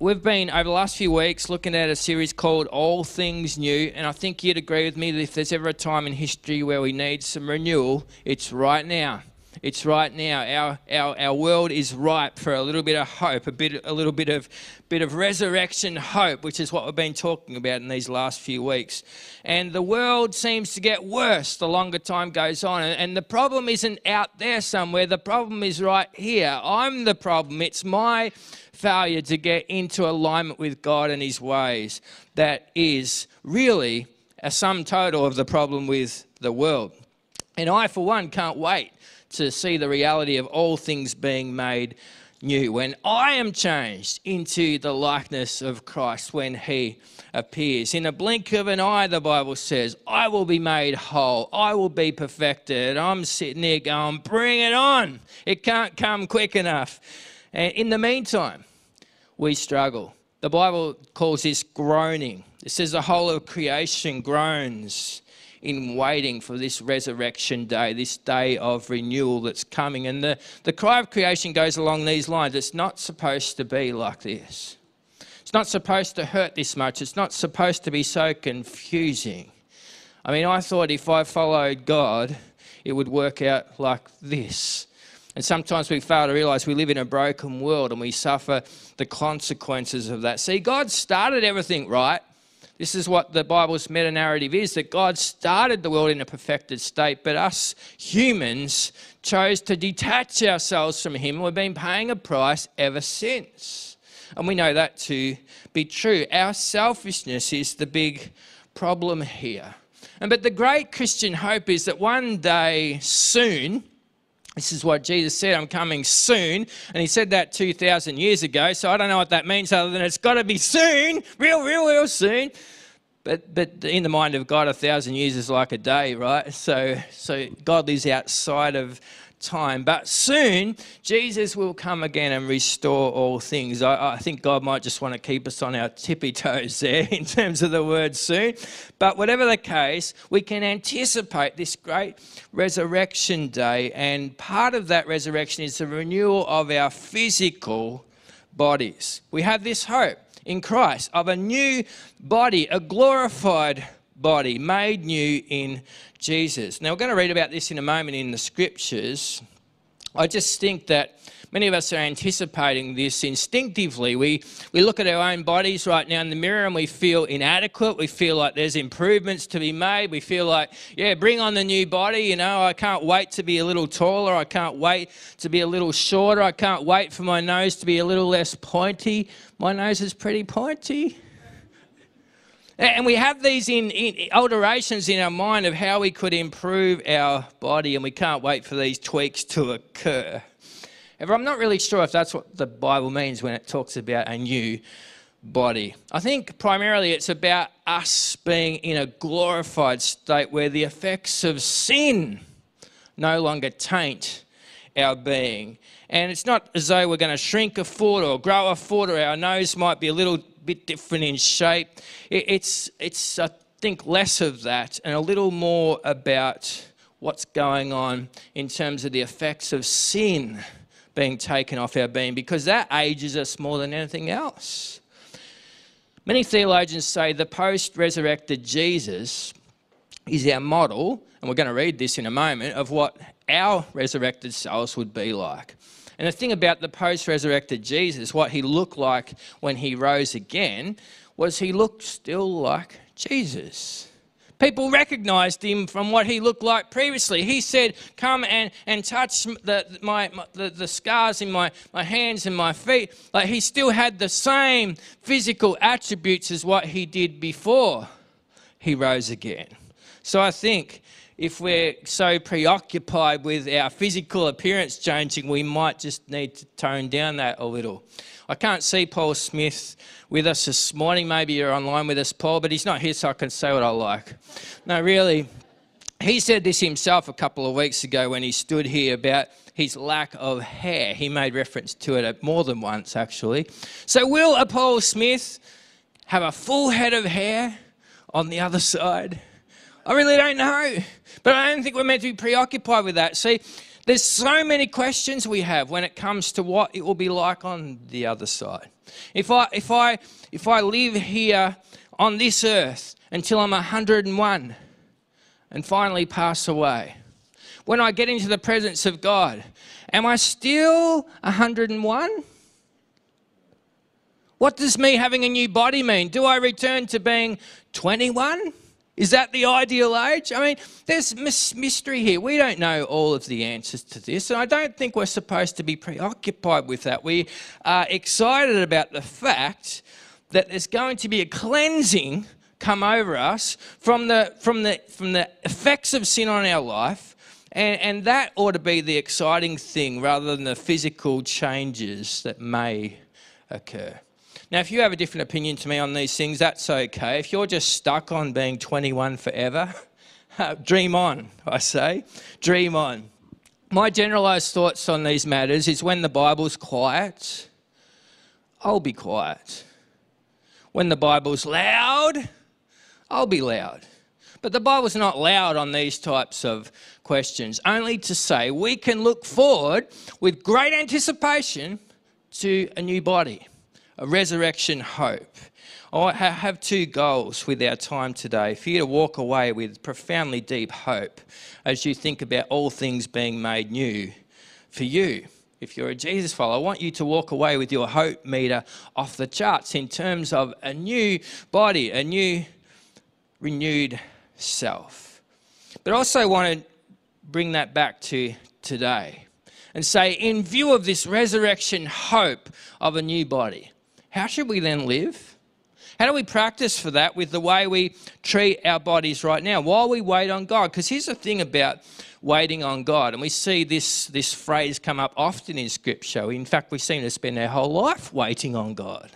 we've been over the last few weeks looking at a series called All Things New, and I think you'd agree with me that if there's ever a time in history where we need some renewal, it's right now. It's right now. Our, our, our world is ripe for a little bit of hope, a bit a little bit of bit of resurrection hope, which is what we've been talking about in these last few weeks. And the world seems to get worse the longer time goes on. And the problem isn't out there somewhere. The problem is right here. I'm the problem. It's my failure to get into alignment with God and his ways that is really a sum total of the problem with the world. And I, for one, can't wait to see the reality of all things being made new. When I am changed into the likeness of Christ when he appears. In a blink of an eye, the Bible says, I will be made whole. I will be perfected. I'm sitting there going, bring it on. It can't come quick enough. And in the meantime, we struggle. The Bible calls this groaning. It says the whole of creation groans in waiting for this resurrection day, this day of renewal that's coming. And the, the cry of creation goes along these lines. It's not supposed to be like this. It's not supposed to hurt this much. It's not supposed to be so confusing. I mean, I thought if I followed God, it would work out like this. And sometimes we fail to realize we live in a broken world and we suffer the consequences of that. See, God started everything right. This is what the Bible's meta narrative is that God started the world in a perfected state, but us humans chose to detach ourselves from Him. We've been paying a price ever since. And we know that to be true. Our selfishness is the big problem here. And but the great Christian hope is that one day soon, this is what Jesus said, I'm coming soon. And he said that 2,000 years ago. So I don't know what that means other than it's got to be soon, real, real, real soon. But, but in the mind of God, a thousand years is like a day, right? So, so God lives outside of time. But soon, Jesus will come again and restore all things. I, I, think God might just want to keep us on our tippy toes there in terms of the word soon. But whatever the case, we can anticipate this great resurrection day. And part of that resurrection is the renewal of our physical bodies. We have this hope in Christ of a new body, a glorified body made new in Jesus. Now, we're going to read about this in a moment in the scriptures. I just think that many of us are anticipating this instinctively. We, we look at our own bodies right now in the mirror and we feel inadequate. We feel like there's improvements to be made. We feel like, yeah, bring on the new body. You know, I can't wait to be a little taller. I can't wait to be a little shorter. I can't wait for my nose to be a little less pointy. My nose is pretty pointy. And we have these in, in, alterations in our mind of how we could improve our body, and we can't wait for these tweaks to occur. However, I'm not really sure if that's what the Bible means when it talks about a new body. I think primarily it's about us being in a glorified state where the effects of sin no longer taint our being. And it's not as though we're going to shrink a foot or grow a foot or our nose might be a little bit different in shape. It's, it's I think, less of that and a little more about what's going on in terms of the effects of sin being taken off our being because that ages us more than anything else. Many theologians say the post resurrected Jesus is our model, and we're going to read this in a moment, of what our resurrected selves would be like. And the thing about the post resurrected Jesus, what he looked like when he rose again, was he looked still like Jesus. People recognized him from what he looked like previously. He said, Come and, and touch the, my, my the, the scars in my, my hands and my feet. Like he still had the same physical attributes as what he did before he rose again. So I think if we're so preoccupied with our physical appearance changing, we might just need to tone down that a little. I can't see Paul Smith with us this morning. Maybe you're online with us, Paul, but he's not here, so I can say what I like. No, really, he said this himself a couple of weeks ago when he stood here about his lack of hair. He made reference to it more than once, actually. So, will a Paul Smith have a full head of hair on the other side? I really don't know. But I don't think we're meant to be preoccupied with that. See, There's so many questions we have when it comes to what it will be like on the other side. If I, if I, if I live here on this earth until I'm 101 and finally pass away, when I get into the presence of God, am I still 101? What does me having a new body mean? Do I return to being 21? Is that the ideal age? I mean, there's mystery here. We don't know all of the answers to this, and I don't think we're supposed to be preoccupied with that. We are excited about the fact that there's going to be a cleansing come over us from the, from the, from the effects of sin on our life, and, and that ought to be the exciting thing rather than the physical changes that may occur. Now, if you have a different opinion to me on these things, that's okay. If you're just stuck on being 21 forever, uh, dream on, I say. Dream on. My generalised thoughts on these matters is when the Bible's quiet, I'll be quiet. When the Bible's loud, I'll be loud. But the Bible's not loud on these types of questions, only to say we can look forward with great anticipation to a new body a resurrection hope. I have two goals with our time today for you to walk away with profoundly deep hope as you think about all things being made new for you. If you're a Jesus follower, I want you to walk away with your hope meter off the charts in terms of a new body, a new renewed self. But I also want to bring that back to today and say, in view of this resurrection hope of a new body, how should we then live? How do we practice for that with the way we treat our bodies right now while we wait on God? Because here's the thing about waiting on God, and we see this, this phrase come up often in Scripture. In fact, we seem to spend our whole life waiting on God.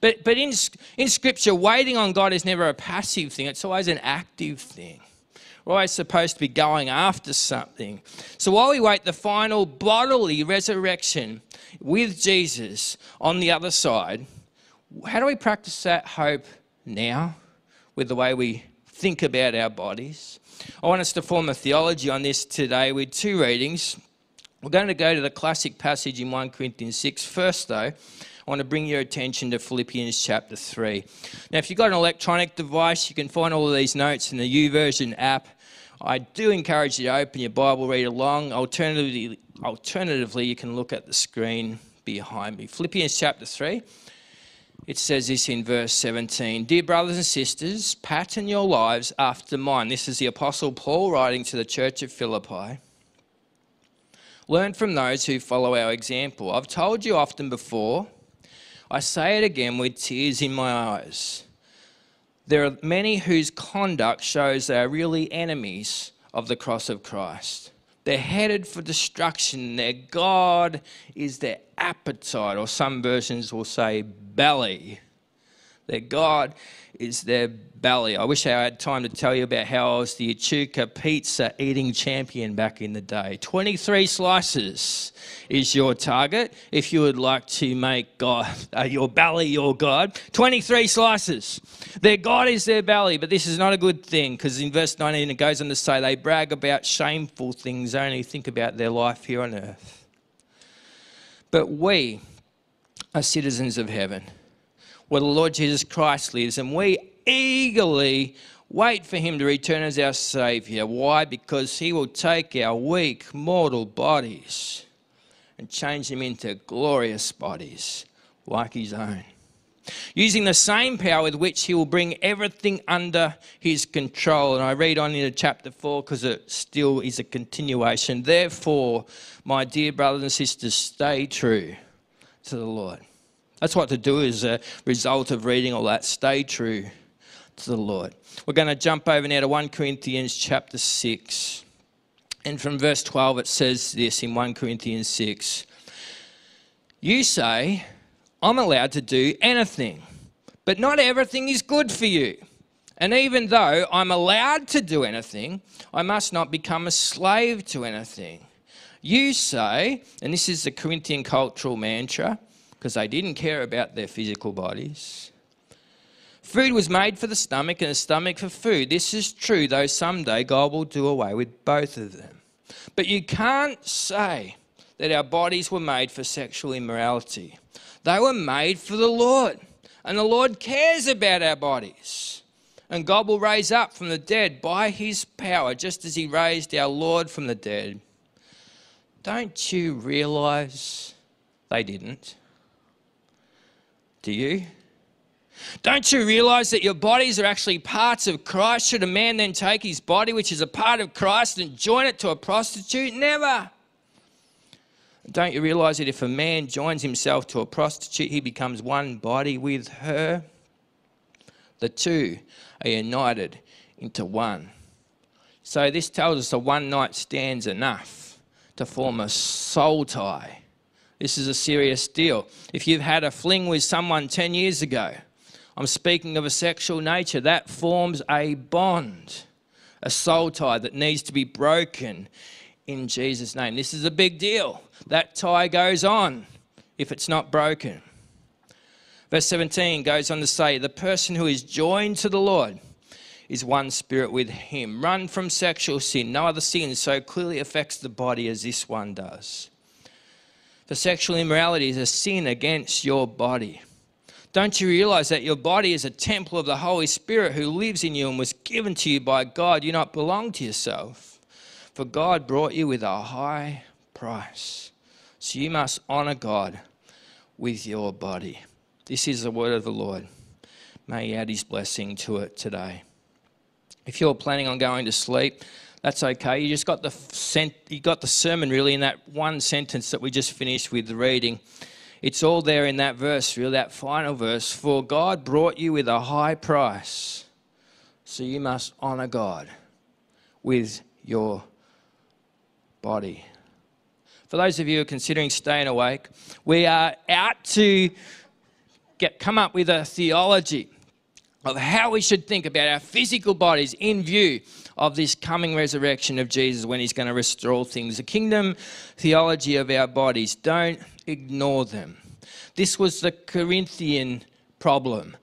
But, but in, in Scripture, waiting on God is never a passive thing, it's always an active thing. We're always supposed to be going after something. So while we wait the final bodily resurrection with Jesus on the other side, how do we practice that hope now with the way we think about our bodies? I want us to form a theology on this today with two readings. We're going to go to the classic passage in 1 Corinthians 6. First, though, I want to bring your attention to Philippians chapter 3. Now, if you've got an electronic device, you can find all of these notes in the YouVersion app. I do encourage you to open your Bible, read along. Alternatively, alternatively, you can look at the screen behind me. Philippians chapter 3. It says this in verse 17 Dear brothers and sisters, pattern your lives after mine. This is the Apostle Paul writing to the church of Philippi. Learn from those who follow our example. I've told you often before, I say it again with tears in my eyes there are many whose conduct shows they are really enemies of the cross of Christ. They're headed for destruction. Their God is their appetite, or some versions will say belly. Their God is their belly. I wish I had time to tell you about how I was the Echuca pizza eating champion back in the day. 23 slices is your target if you would like to make God, uh, your belly your God. 23 slices. Their God is their belly, but this is not a good thing because in verse 19 it goes on to say they brag about shameful things, only think about their life here on earth. But we are citizens of heaven where the Lord Jesus Christ lives, and we eagerly wait for him to return as our Saviour. Why? Because he will take our weak, mortal bodies and change them into glorious bodies like his own. Using the same power with which he will bring everything under his control. And I read on into chapter 4 because it still is a continuation. Therefore, my dear brothers and sisters, stay true to the Lord. That's what to do as a result of reading all that. Stay true to the Lord. We're going to jump over now to 1 Corinthians chapter 6. And from verse 12, it says this in 1 Corinthians 6 You say, I'm allowed to do anything, but not everything is good for you. And even though I'm allowed to do anything, I must not become a slave to anything. You say, and this is the Corinthian cultural mantra, because they didn't care about their physical bodies. Food was made for the stomach and the stomach for food. This is true, though someday God will do away with both of them. But you can't say that our bodies were made for sexual immorality. They were made for the Lord. And the Lord cares about our bodies. And God will raise up from the dead by his power, just as he raised our Lord from the dead. Don't you realize they didn't? Do you? Don't you realize that your bodies are actually parts of Christ? Should a man then take his body, which is a part of Christ, and join it to a prostitute? Never. Don't you realize that if a man joins himself to a prostitute, he becomes one body with her? The two are united into one. So, this tells us a one night stand's enough to form a soul tie. This is a serious deal. If you've had a fling with someone 10 years ago, I'm speaking of a sexual nature, that forms a bond, a soul tie that needs to be broken in Jesus' name. This is a big deal. That tie goes on if it's not broken. Verse 17 goes on to say, The person who is joined to the Lord is one spirit with him. Run from sexual sin. No other sin so clearly affects the body as this one does. For sexual immorality is a sin against your body. Don't you realize that your body is a temple of the Holy Spirit who lives in you and was given to you by God? You do not belong to yourself. For God brought you with a high price. So you must honor God with your body. This is the word of the Lord. May He add His blessing to it today. If you're planning on going to sleep, that's okay. You just got the sent, you got the sermon really in that one sentence that we just finished with reading. It's all there in that verse, really, that final verse. For God brought you with a high price, so you must honor God with your body. For those of you who are considering staying awake, we are out to get, come up with a theology of how we should think about our physical bodies in view of this coming resurrection of Jesus when he's going to restore things. The kingdom theology of our bodies, don't ignore them. This was the Corinthian problem.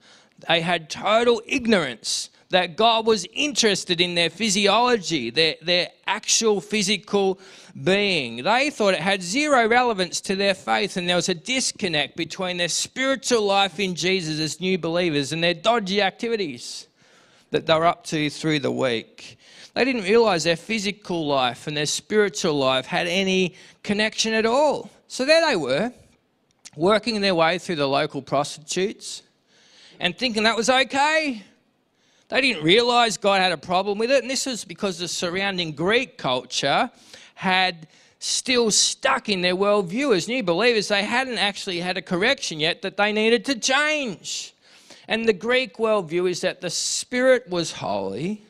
They had total ignorance that God was interested in their physiology, their, their actual physical being. They thought it had zero relevance to their faith, and there was a disconnect between their spiritual life in Jesus as new believers and their dodgy activities that they were up to through the week. They didn't realize their physical life and their spiritual life had any connection at all. So there they were, working their way through the local prostitutes and thinking that was okay. They didn't realize God had a problem with it, and this was because the surrounding Greek culture had still stuck in their worldview. As new believers, they hadn't actually had a correction yet that they needed to change. And the Greek worldview is that the spirit was holy,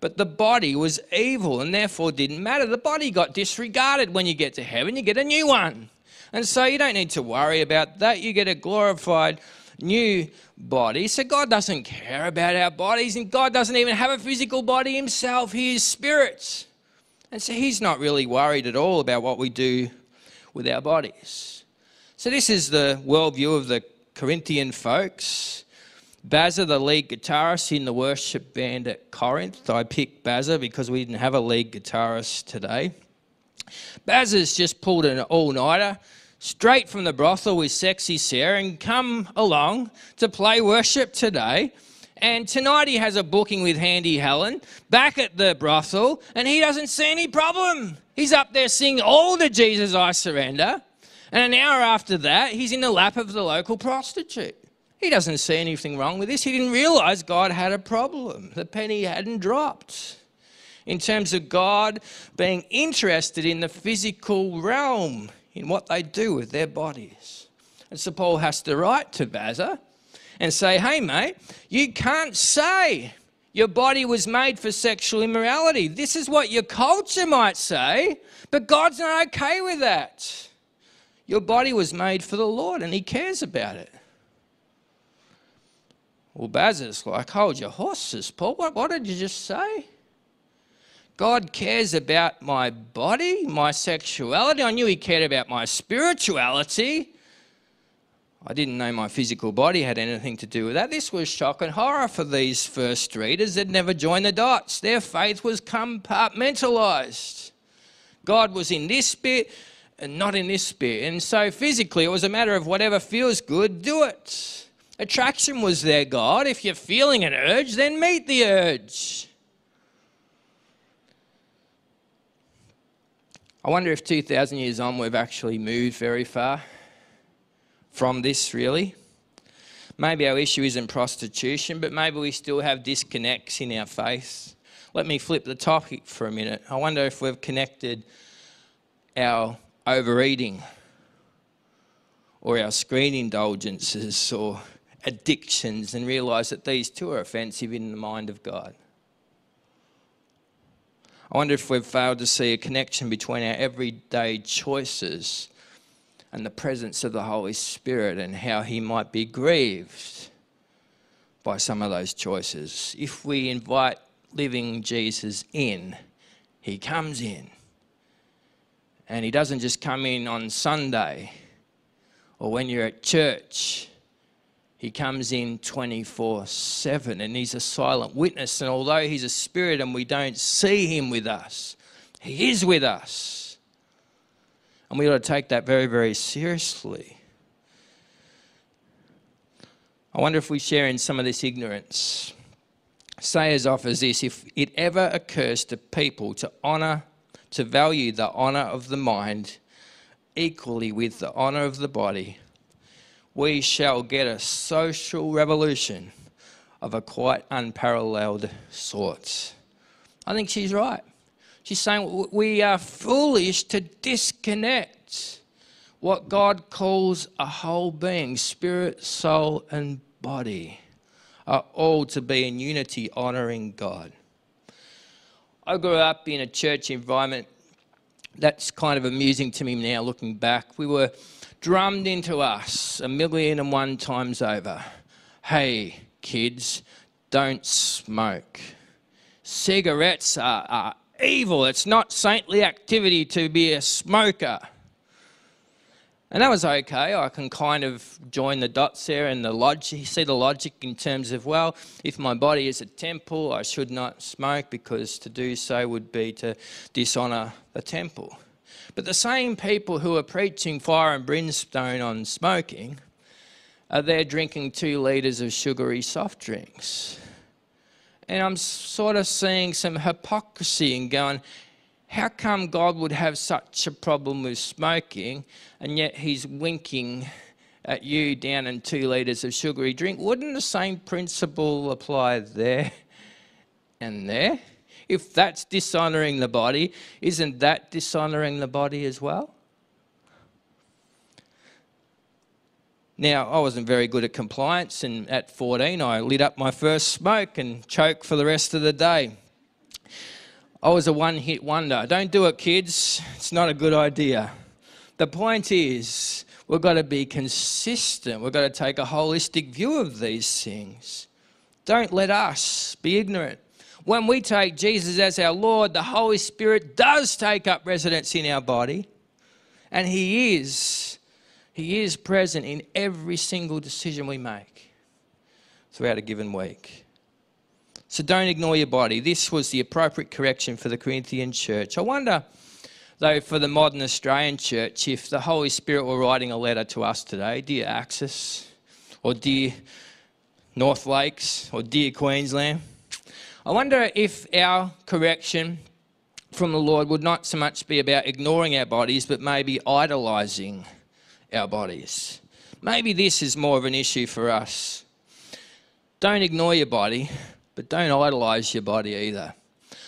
but the body was evil and therefore didn't matter. The body got disregarded. When you get to heaven, you get a new one. And so you don't need to worry about that. You get a glorified new body. So God doesn't care about our bodies, and God doesn't even have a physical body himself. He is spirit. And so He's not really worried at all about what we do with our bodies. So this is the worldview of the Corinthian folks. Bazza, the lead guitarist in the worship band at Corinth. I picked Bazza because we didn't have a lead guitarist today. Bazza's just pulled an all nighter straight from the brothel with sexy Sarah and come along to play worship today. And tonight he has a booking with Handy Helen back at the brothel, and he doesn't see any problem. He's up there singing all the Jesus I surrender. And an hour after that, he's in the lap of the local prostitute. He doesn't see anything wrong with this. He didn't realize God had a problem. The penny hadn't dropped. In terms of God being interested in the physical realm, in what they do with their bodies. And so Paul has to write to Bazza and say, hey, mate, you can't say your body was made for sexual immorality. This is what your culture might say, but God's not okay with that. Your body was made for the Lord and He cares about it. Well, Bazza's like, hold your horses, Paul. What, what did you just say? God cares about my body, my sexuality. I knew He cared about my spirituality. I didn't know my physical body had anything to do with that. This was shock and horror for these first readers. They'd never joined the dots. Their faith was compartmentalized. God was in this bit and not in this bit. And so physically, it was a matter of whatever feels good, do it. Attraction was there, God. If you're feeling an urge, then meet the urge. I wonder if 2,000 years on we've actually moved very far from this, really. Maybe our issue isn't prostitution, but maybe we still have disconnects in our faith. Let me flip the topic for a minute. I wonder if we've connected our overeating or our screen indulgences or addictions and realize that these two are offensive in the mind of God. I wonder if we've failed to see a connection between our everyday choices and the presence of the Holy Spirit and how He might be grieved by some of those choices. If we invite living Jesus in, He comes in. And He doesn't just come in on Sunday or when you're at church. He comes in 24 7 and He's a silent witness. And although He's a spirit and we don't see Him with us, He is with us. And we ought to take that very, very seriously. I wonder if we share in some of this ignorance. Sayers offers this if it ever occurs to people to honour, to value the honour of the mind equally with the honour of the body, we shall get a social revolution of a quite unparalleled sort. I think she's right. She's saying we are foolish to disconnect what God calls a whole being spirit, soul, and body are all to be in unity, honouring God. I grew up in a church environment that's kind of amusing to me now looking back. We were drummed into us a million and one times over hey, kids, don't smoke. Cigarettes are, are evil. It's not saintly activity to be a smoker. And that was okay. I can kind of join the dots there and the logic, see the logic in terms of, well, if my body is a temple, I should not smoke because to do so would be to dishonour the temple. But the same people who are preaching fire and brimstone on smoking are there drinking two litres of sugary soft drinks and I'm sort of seeing some hypocrisy and going, how come God would have such a problem with smoking and yet he's winking at you down in two litres of sugary drink? Wouldn't the same principle apply there and there? If that's dishonouring the body, isn't that dishonouring the body as well? Now, I wasn't very good at compliance, and at 14, I lit up my first smoke and choked for the rest of the day. I was a one hit wonder. Don't do it, kids. It's not a good idea. The point is, we've got to be consistent. We've got to take a holistic view of these things. Don't let us be ignorant. When we take Jesus as our Lord, the Holy Spirit does take up residence in our body, and He is he is present in every single decision we make throughout a given week. So don't ignore your body. This was the appropriate correction for the Corinthian church. I wonder, though, for the modern Australian church, if the Holy Spirit were writing a letter to us today, dear Axis, or dear North Lakes, or dear Queensland. I wonder if our correction from the Lord would not so much be about ignoring our bodies, but maybe idolising our bodies. Maybe this is more of an issue for us. Don't ignore your body, but don't idolize your body either.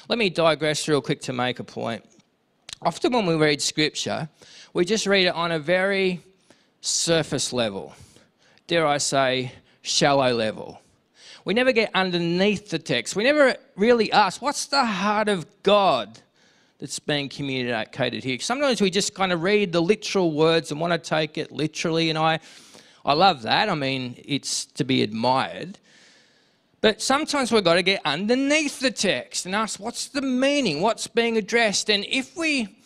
Let me digress real quick to make a point. Often when we read scripture, we just read it on a very surface level, dare I say, shallow level. We never get underneath the text. We never really ask, what's the heart of God that's being communicated here. Sometimes we just kind of read the literal words and want to take it literally, and I, I love that. I mean, it's to be admired. But sometimes we've got to get underneath the text and ask what's the meaning, what's being addressed. And if we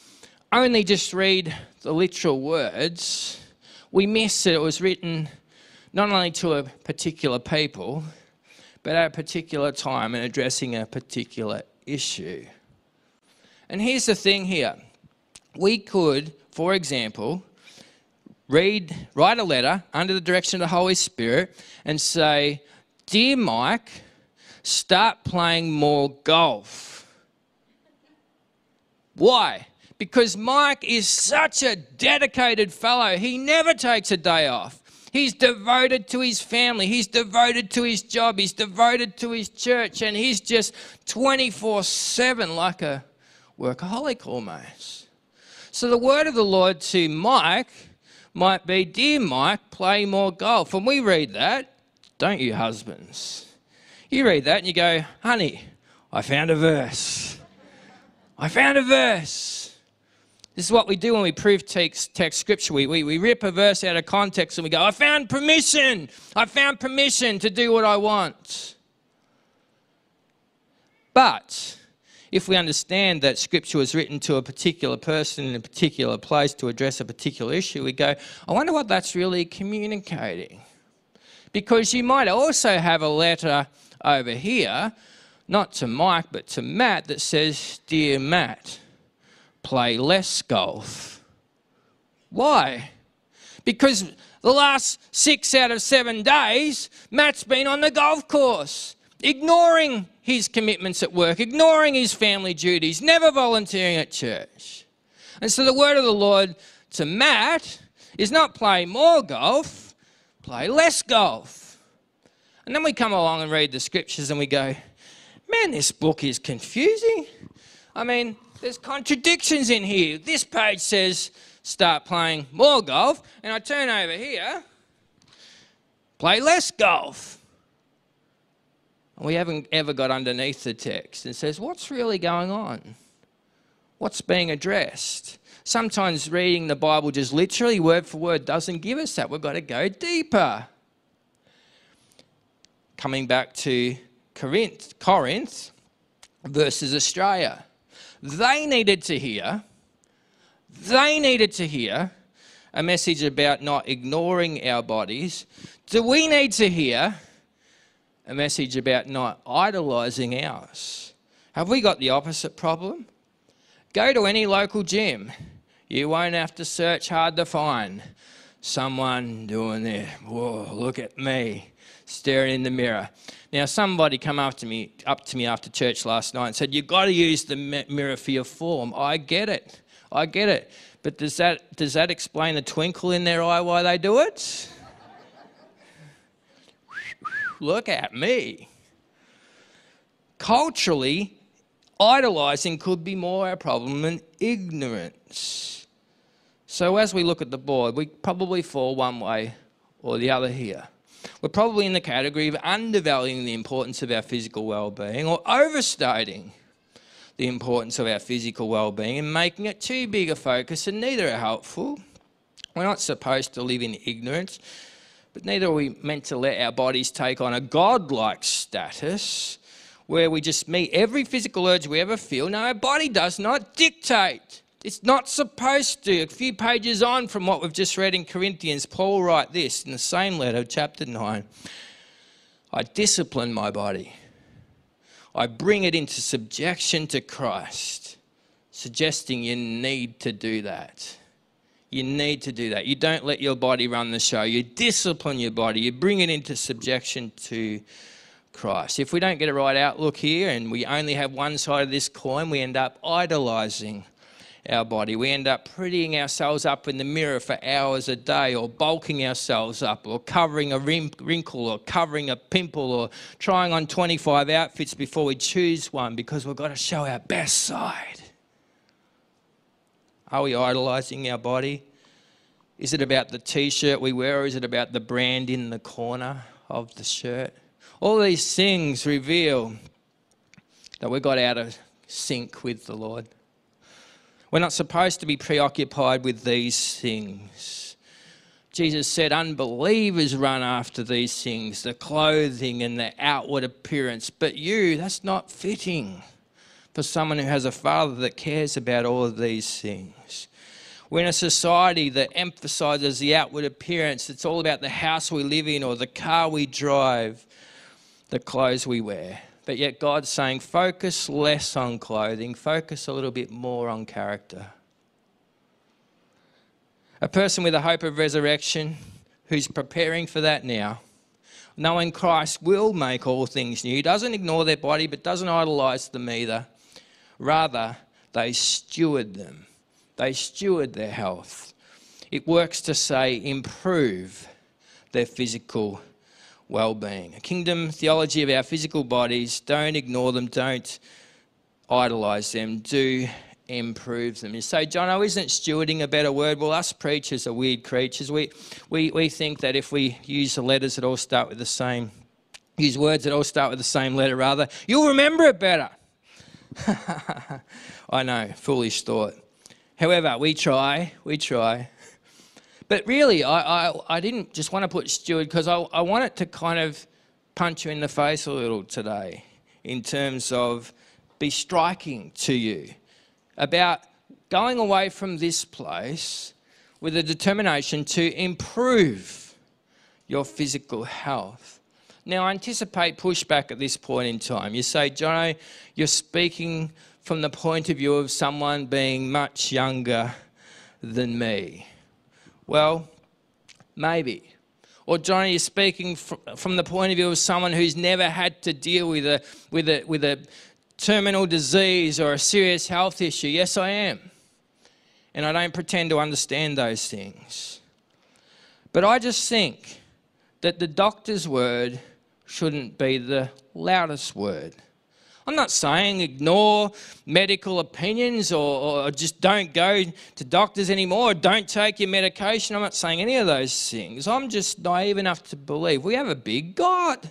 only just read the literal words, we miss that it was written not only to a particular people, but at a particular time and addressing a particular issue. And here's the thing here we could, for example, read, write a letter under the direction of the Holy Spirit and say, Dear Mike, start playing more golf. Why? Because Mike is such a dedicated fellow. He never takes a day off. He's devoted to his family. He's devoted to his job. He's devoted to his church. And he's just 24 7 like a workaholic almost. So the word of the Lord to Mike might be Dear Mike, play more golf. And we read that, don't you, husbands? You read that and you go, Honey, I found a verse. I found a verse. This is what we do when we prove text, text scripture. We, we, we rip a verse out of context and we go, I found permission. I found permission to do what I want. But if we understand that scripture was written to a particular person in a particular place to address a particular issue, we go, I wonder what that's really communicating. Because you might also have a letter over here, not to Mike, but to Matt, that says, Dear Matt play less golf. Why? Because the last six out of seven days, Matt's been on the golf course, ignoring his commitments at work, ignoring his family duties, never volunteering at church. And so the word of the Lord to Matt is not play more golf, play less golf. And then we come along and read the scriptures and we go, man, this book is confusing. I mean, there's contradictions in here. This page says start playing more golf, and I turn over here, play less golf. And we haven't ever got underneath the text and says, what's really going on? What's being addressed? Sometimes reading the Bible just literally word for word doesn't give us that. We've got to go deeper. Coming back to Corinth, Corinth versus Australia. They needed to hear, they needed to hear a message about not ignoring our bodies. Do we need to hear a message about not idolizing ours? Have we got the opposite problem? Go to any local gym. You won't have to search hard to find someone doing there. Whoa, look at me, staring in the mirror. Now, somebody come after me, up to me after church last night and said, You've got to use the mirror for your form. I get it. I get it. But does that, does that explain the twinkle in their eye why they do it? Look at me. Culturally, idolizing could be more our problem than ignorance. So, as we look at the board, we probably fall one way or the other here we're probably in the category of undervaluing the importance of our physical well-being or overstating the importance of our physical well-being and making it too big a focus and neither are helpful. We're not supposed to live in ignorance, but neither are we meant to let our bodies take on a godlike status where we just meet every physical urge we ever feel. No, our body does not dictate. It's not supposed to. A few pages on from what we've just read in Corinthians, Paul writes this in the same letter, chapter 9. I discipline my body. I bring it into subjection to Christ, suggesting you need to do that. You need to do that. You don't let your body run the show. You discipline your body. You bring it into subjection to Christ. If we don't get a right outlook here and we only have one side of this coin, we end up idolizing our body. We end up prettying ourselves up in the mirror for hours a day, or bulking ourselves up, or covering a wrinkle, or covering a pimple, or trying on 25 outfits before we choose one because we've got to show our best side. Are we idolizing our body? Is it about the t shirt we wear, or is it about the brand in the corner of the shirt? All these things reveal that we got out of sync with the Lord. We're not supposed to be preoccupied with these things. Jesus said, Unbelievers run after these things, the clothing and the outward appearance. But you, that's not fitting for someone who has a father that cares about all of these things. We're in a society that emphasizes the outward appearance. It's all about the house we live in or the car we drive, the clothes we wear. But yet God's saying, focus less on clothing, focus a little bit more on character. A person with a hope of resurrection who's preparing for that now, knowing Christ will make all things new, doesn't ignore their body but doesn't idolize them either. Rather, they steward them, they steward their health. It works to say, improve their physical well being. A kingdom theology of our physical bodies, don't ignore them, don't idolize them, do improve them. You say, John, oh, isn't stewarding a better word? Well, us preachers are weird creatures. We, we, we think that if we use the letters that all start with the same, use words that all start with the same letter, rather, you'll remember it better. I know, foolish thought. However, we try, we try. But really, I, I, I didn't just want to put steward because I, I want it to kind of punch you in the face a little today in terms of be striking to you about going away from this place with a determination to improve your physical health. Now, I anticipate pushback at this point in time. You say, Jono, you're speaking from the point of view of someone being much younger than me. Well, maybe. Or Johnny is speaking from the point of view of someone who's never had to deal with a, with a, with a terminal disease or a serious health issue. Yes, I am. And I don't pretend to understand those things. But I just think that the doctor's word shouldn't be the loudest word. I'm not saying ignore medical opinions or, or, just don't go to doctors anymore or don't take your medication. I'm not saying any of those things. I'm just naive enough to believe we have a big God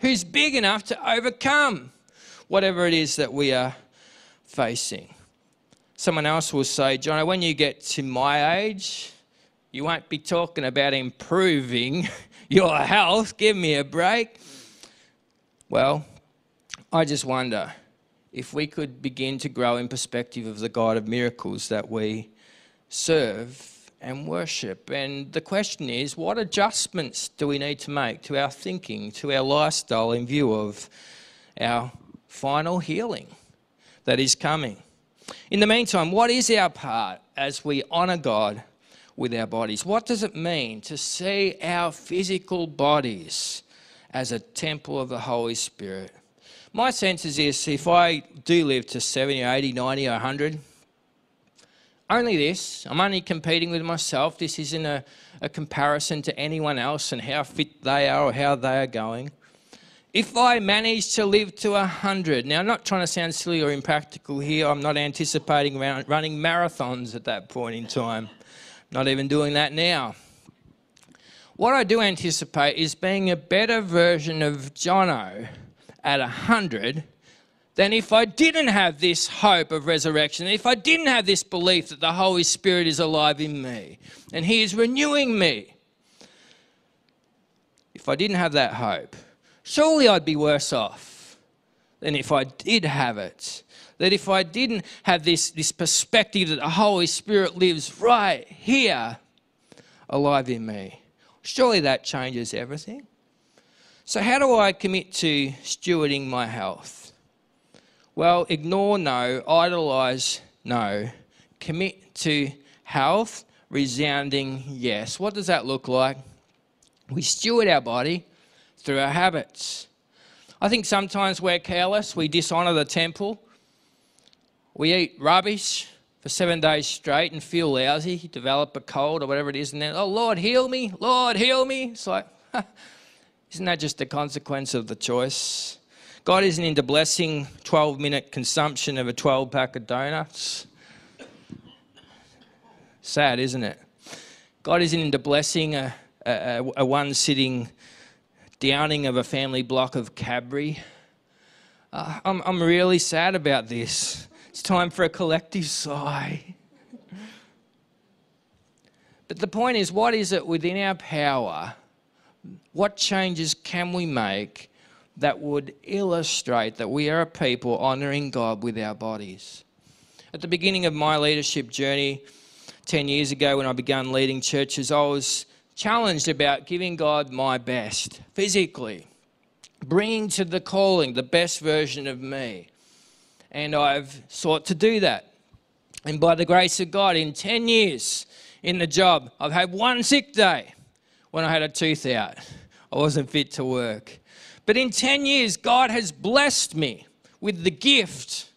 who's big enough to overcome whatever it is that we are facing. Someone else will say, John, when you get to my age, you won't be talking about improving your health. Give me a break. Well, I just wonder if we could begin to grow in perspective of the God of miracles that we serve and worship. And the question is, what adjustments do we need to make to our thinking, to our lifestyle in view of our final healing that is coming. In the meantime, what is our part as we honour God with our bodies? What does it mean to see our physical bodies as a temple of the Holy Spirit? My sense is this if I do live to 70 or 80, 90 or 100, only this, I'm only competing with myself. This isn't a, a comparison to anyone else and how fit they are or how they are going if I manage to live to 100, now I'm not trying to sound silly or impractical here, I'm not anticipating running marathons at that point in time, not even doing that now. What I do anticipate is being a better version of Jono at 100 than if I didn't have this hope of resurrection, if I didn't have this belief that the Holy Spirit is alive in me and He is renewing me. If I didn't have that hope, surely I'd be worse off than if I did have it. That if I didn't have this, this perspective that the Holy Spirit lives right here alive in me, surely that changes everything. So, how do I commit to stewarding my health? Well, ignore no, idolize no, commit to health, resounding yes. What does that look like? We steward our body through our habits. I think sometimes we're careless, we dishonor the temple, we eat rubbish for seven days straight and feel lousy, develop a cold or whatever it is, and then, oh, Lord, heal me, Lord, heal me. It's like, isn't that just a consequence of the choice? God isn't into blessing 12 minute consumption of a 12 pack of donuts. Sad, isn't it? God isn't into blessing a, a, a one sitting downing of a family block of Cadbury. Uh, I'm, I'm really sad about this. It's time for a collective sigh. But the point is, what is it within our power? What changes can we make that would illustrate that we are a people honouring God with our bodies? At the beginning of my leadership journey, 10 years ago when I began leading churches, I was challenged about giving God my best physically, bringing to the calling the best version of me. And I've sought to do that. And by the grace of God, in 10 years, in the job. I've had one sick day when I had a tooth out. I wasn't fit to work. But in 10 years, God has blessed me with the gift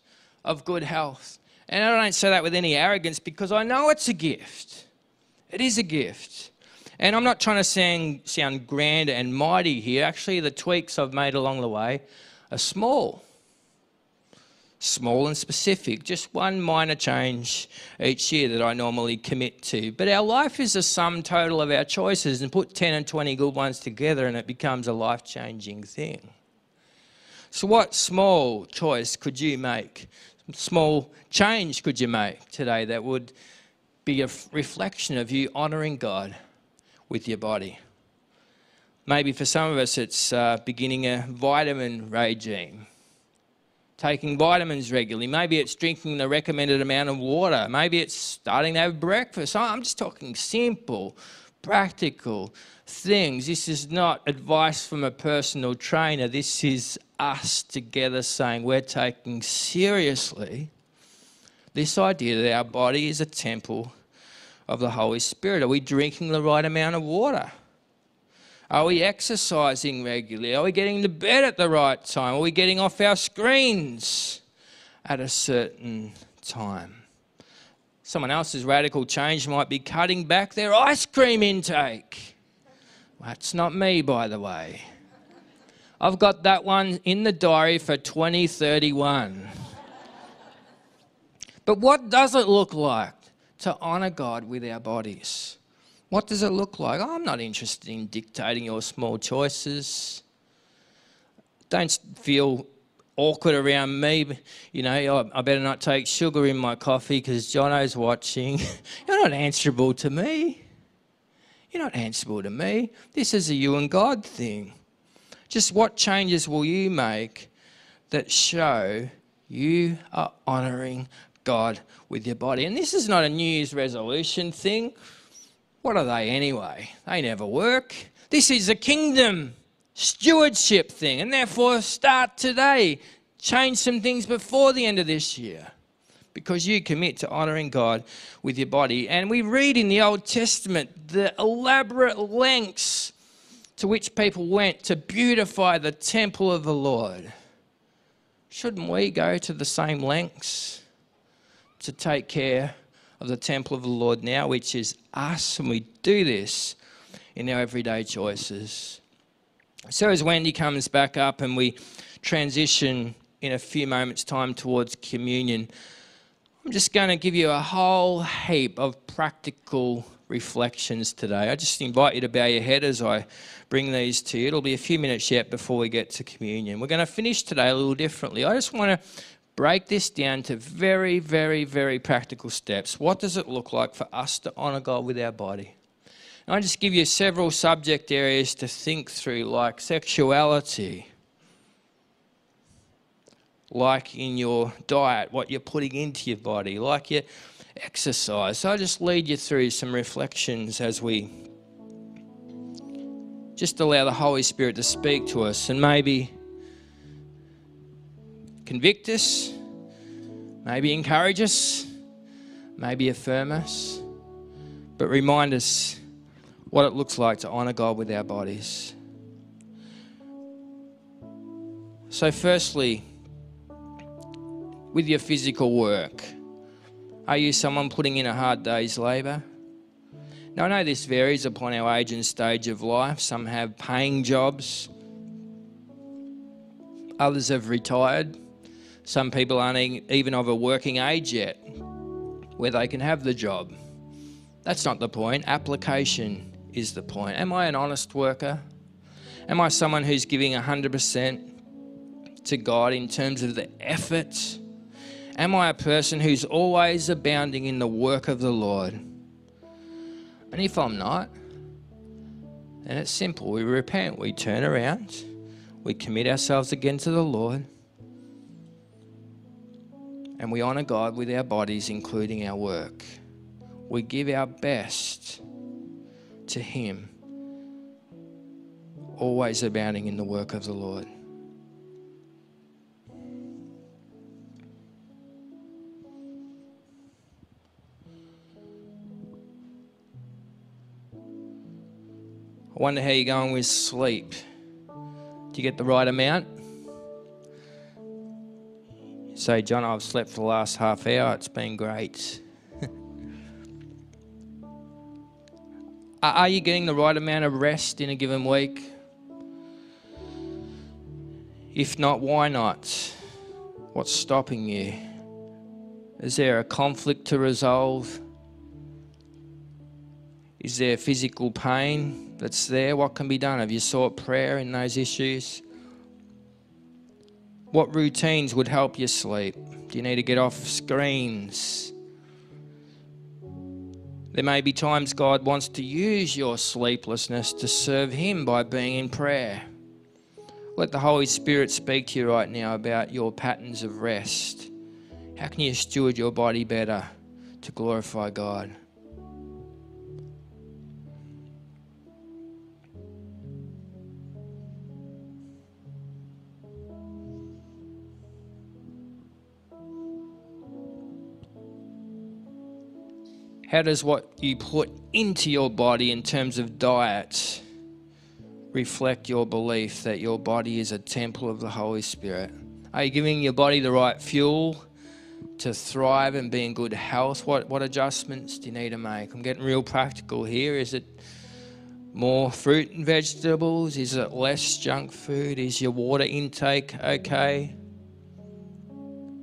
of good health. And I don't say that with any arrogance because I know it's a gift. It is a gift. And I'm not trying to sound, sound grand and mighty here. Actually, the tweaks I've made along the way are small. Small and specific, just one minor change each year that I normally commit to. But our life is a sum total of our choices, and put 10 and 20 good ones together, and it becomes a life changing thing. So, what small choice could you make? Small change could you make today that would be a reflection of you honouring God with your body? Maybe for some of us, it's uh, beginning a vitamin regime, taking vitamins regularly. Maybe it's drinking the recommended amount of water. Maybe it's starting to have breakfast. I'm just talking simple, practical things. This is not advice from a personal trainer. This is us together saying we're taking seriously this idea that our body is a temple of the Holy Spirit. Are we drinking the right amount of water? Are we exercising regularly? Are we getting to bed at the right time? Are we getting off our screens at a certain time? Someone else's radical change might be cutting back their ice cream intake. That's not me, by the way. I've got that one in the diary for 2031. but what does it look like to honour God with our bodies? What does it look like? I'm not interested in dictating your small choices. Don't feel awkward around me. You know, oh, I better not take sugar in my coffee because Jono's watching. You're not answerable to me. You're not answerable to me. This is a you and God thing. Just what changes will you make that show you are honouring God with your body? And this is not a New Year's resolution thing. What are they anyway? They never work. This is a kingdom stewardship thing, and therefore start today. Change some things before the end of this year because you commit to honouring God with your body. And we read in the Old Testament the elaborate lengths to which people went to beautify the temple of the Lord. Shouldn't we go to the same lengths to take care of the temple of the Lord now, which is us? And we do this in our everyday choices. So, as Wendy comes back up and we transition in a few moments' time towards communion, I'm just going to give you a whole heap of practical reflections today. I just invite you to bow your head as I bring these to you. It'll be a few minutes yet before we get to communion. We're going to finish today a little differently. I just want to break this down to very, very, very practical steps. What does it look like for us to honour God with our body? And I just give you several subject areas to think through, like sexuality, like in your diet, what you're putting into your body, like your exercise. So I just lead you through some reflections as we just allow the Holy Spirit to speak to us and maybe convict us, maybe encourage us, maybe affirm us, but remind us what it looks like to honour God with our bodies. So, firstly, with your physical work, are you someone putting in a hard day's labour? Now, I know this varies upon our age and stage of life. Some have paying jobs, others have retired. Some people aren't even of a working age yet where they can have the job. That's not the point. Application is the point. Am I an honest worker? Am I someone who's giving 100% to God in terms of the effort? Am I a person who's always abounding in the work of the Lord? And if I'm not, then it's simple. We repent, we turn around, we commit ourselves again to the Lord, and we honour God with our bodies, including our work. We give our best to Him, always abounding in the work of the Lord. I wonder how you're going with sleep. Do you get the right amount? Say, John, I've slept for the last half hour. It's been great. Are you getting the right amount of rest in a given week? If not, why not? What's stopping you? Is there a conflict to resolve? Is there physical pain that's there? What can be done? Have you sought prayer in those issues? What routines would help you sleep? Do you need to get off screens? There may be times God wants to use your sleeplessness to serve Him by being in prayer. Let the Holy Spirit speak to you right now about your patterns of rest. How can you steward your body better to glorify God? How does what you put into your body in terms of diet reflect your belief that your body is a temple of the Holy Spirit? Are you giving your body the right fuel to thrive and be in good health? What, what adjustments do you need to make? I'm getting real practical here. Is it more fruit and vegetables? Is it less junk food? Is your water intake okay?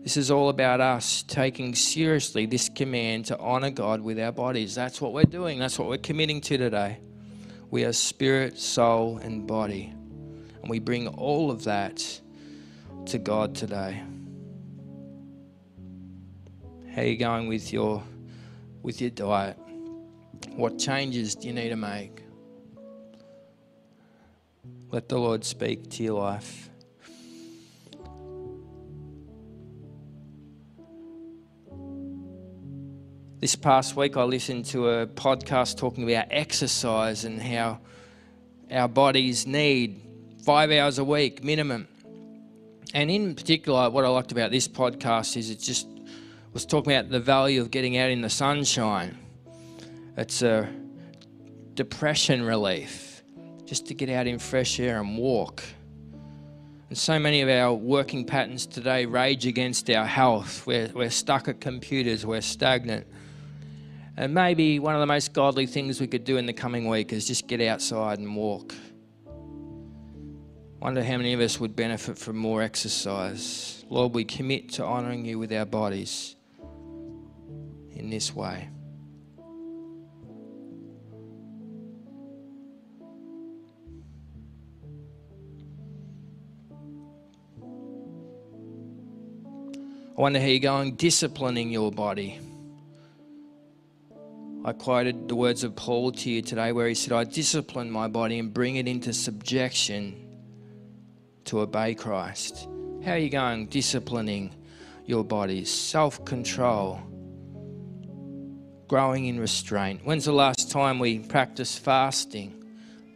This is all about us taking seriously this command to honor God with our bodies. That's what we're doing. That's what we're committing to today. We are spirit, soul, and body. And we bring all of that to God today. How are you going with your with your diet? What changes do you need to make? Let the Lord speak to your life. This past week, I listened to a podcast talking about exercise and how our bodies need five hours a week minimum. And in particular, what I liked about this podcast is it just was talking about the value of getting out in the sunshine. It's a depression relief, just to get out in fresh air and walk. And so many of our working patterns today rage against our health. We're, we're stuck at computers, we're stagnant. And maybe one of the most godly things we could do in the coming week is just get outside and walk. Wonder how many of us would benefit from more exercise. Lord, we commit to honouring you with our bodies in this way. I wonder how you're going disciplining your body. I quoted the words of Paul to you today where he said, I discipline my body and bring it into subjection to obey Christ. How are you going disciplining your bodies? Self control, growing in restraint. When's the last time we practiced fasting?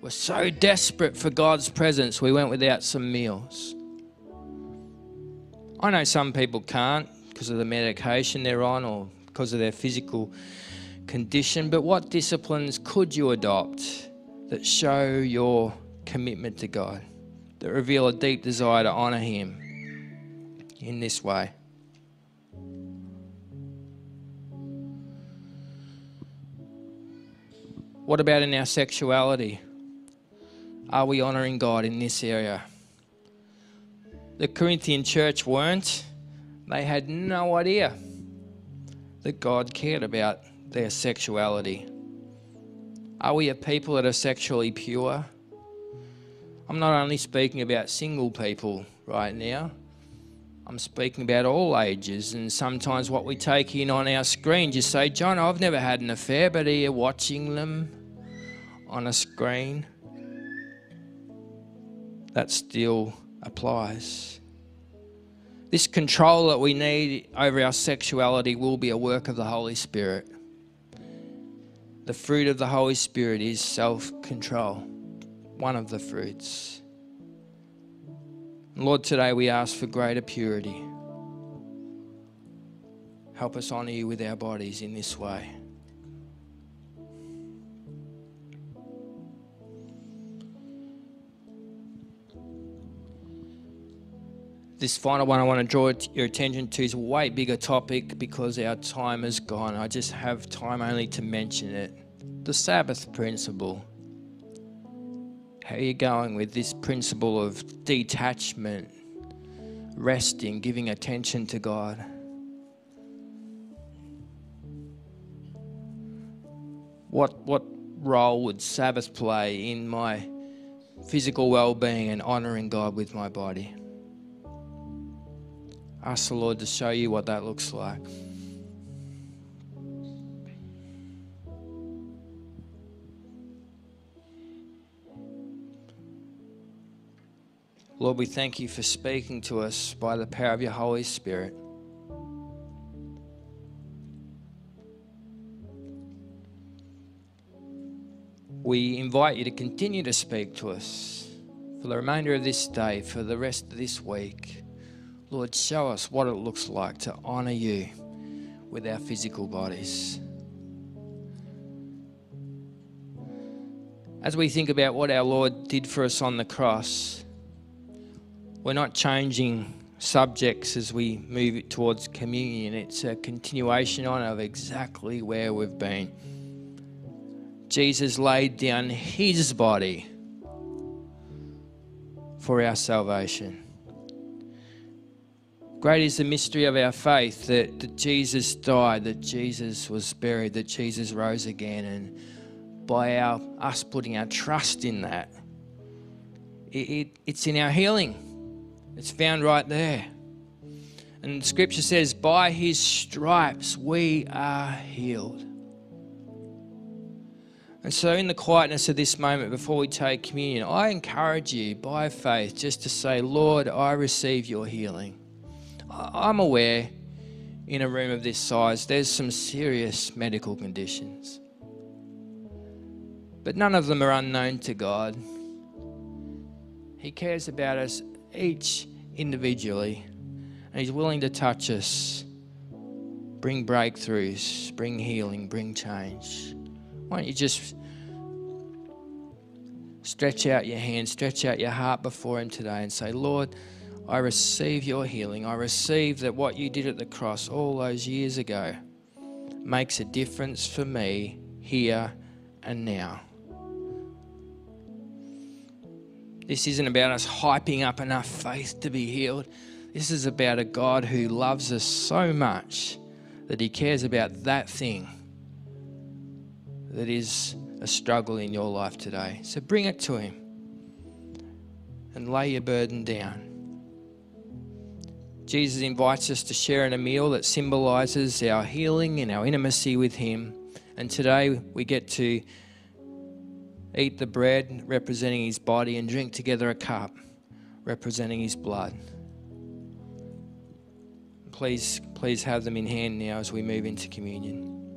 We're so desperate for God's presence, we went without some meals. I know some people can't because of the medication they're on or because of their physical condition, but what disciplines could you adopt that show your commitment to God, that reveal a deep desire to honour Him in this way? What about in our sexuality? Are we honouring God in this area? The Corinthian church weren't. They had no idea that God cared about their sexuality? Are we a people that are sexually pure? I'm not only speaking about single people right now. I'm speaking about all ages, and sometimes what we take in on our screen, just say, John, I've never had an affair, but are you watching them on a screen? That still applies. This control that we need over our sexuality will be a work of the Holy Spirit the fruit of the Holy Spirit is self control, one of the fruits. Lord, today we ask for greater purity. Help us honour you with our bodies in this way. This final one I want to draw your attention to is a way bigger topic because our time is gone. I just have time only to mention it. The Sabbath principle. How are you going with this principle of detachment, resting, giving attention to God? What, what role would Sabbath play in my physical well being and honoring God with my body? Ask the Lord to show you what that looks like. Lord, we thank you for speaking to us by the power of your Holy Spirit. We invite you to continue to speak to us for the remainder of this day, for the rest of this week. Lord, show us what it looks like to honour you with our physical bodies. As we think about what our Lord did for us on the cross, we're not changing subjects as we move it towards communion. It's a continuation on of exactly where we've been. Jesus laid down his body for our salvation. Great is the mystery of our faith that, that Jesus died, that Jesus was buried, that Jesus rose again, and by our us putting our trust in that, it, it, it's in our healing. It's found right there. And scripture says, by his stripes we are healed. And so, in the quietness of this moment before we take communion, I encourage you by faith just to say, Lord, I receive your healing. I'm aware in a room of this size, there's some serious medical conditions. But none of them are unknown to God. He cares about us each individually, and He's willing to touch us, bring breakthroughs, bring healing, bring change. Why don't you just stretch out your hand, stretch out your heart before Him today and say, Lord, I receive your healing. I receive that what you did at the cross all those years ago makes a difference for me here and now. This isn't about us hyping up enough faith to be healed. This is about a God who loves us so much that He cares about that thing that is a struggle in your life today. So bring it to Him and lay your burden down. Jesus invites us to share in a meal that symbolizes our healing and our intimacy with Him. And today we get to eat the bread representing His body and drink together a cup representing His blood. Please, please have them in hand now as we move into communion.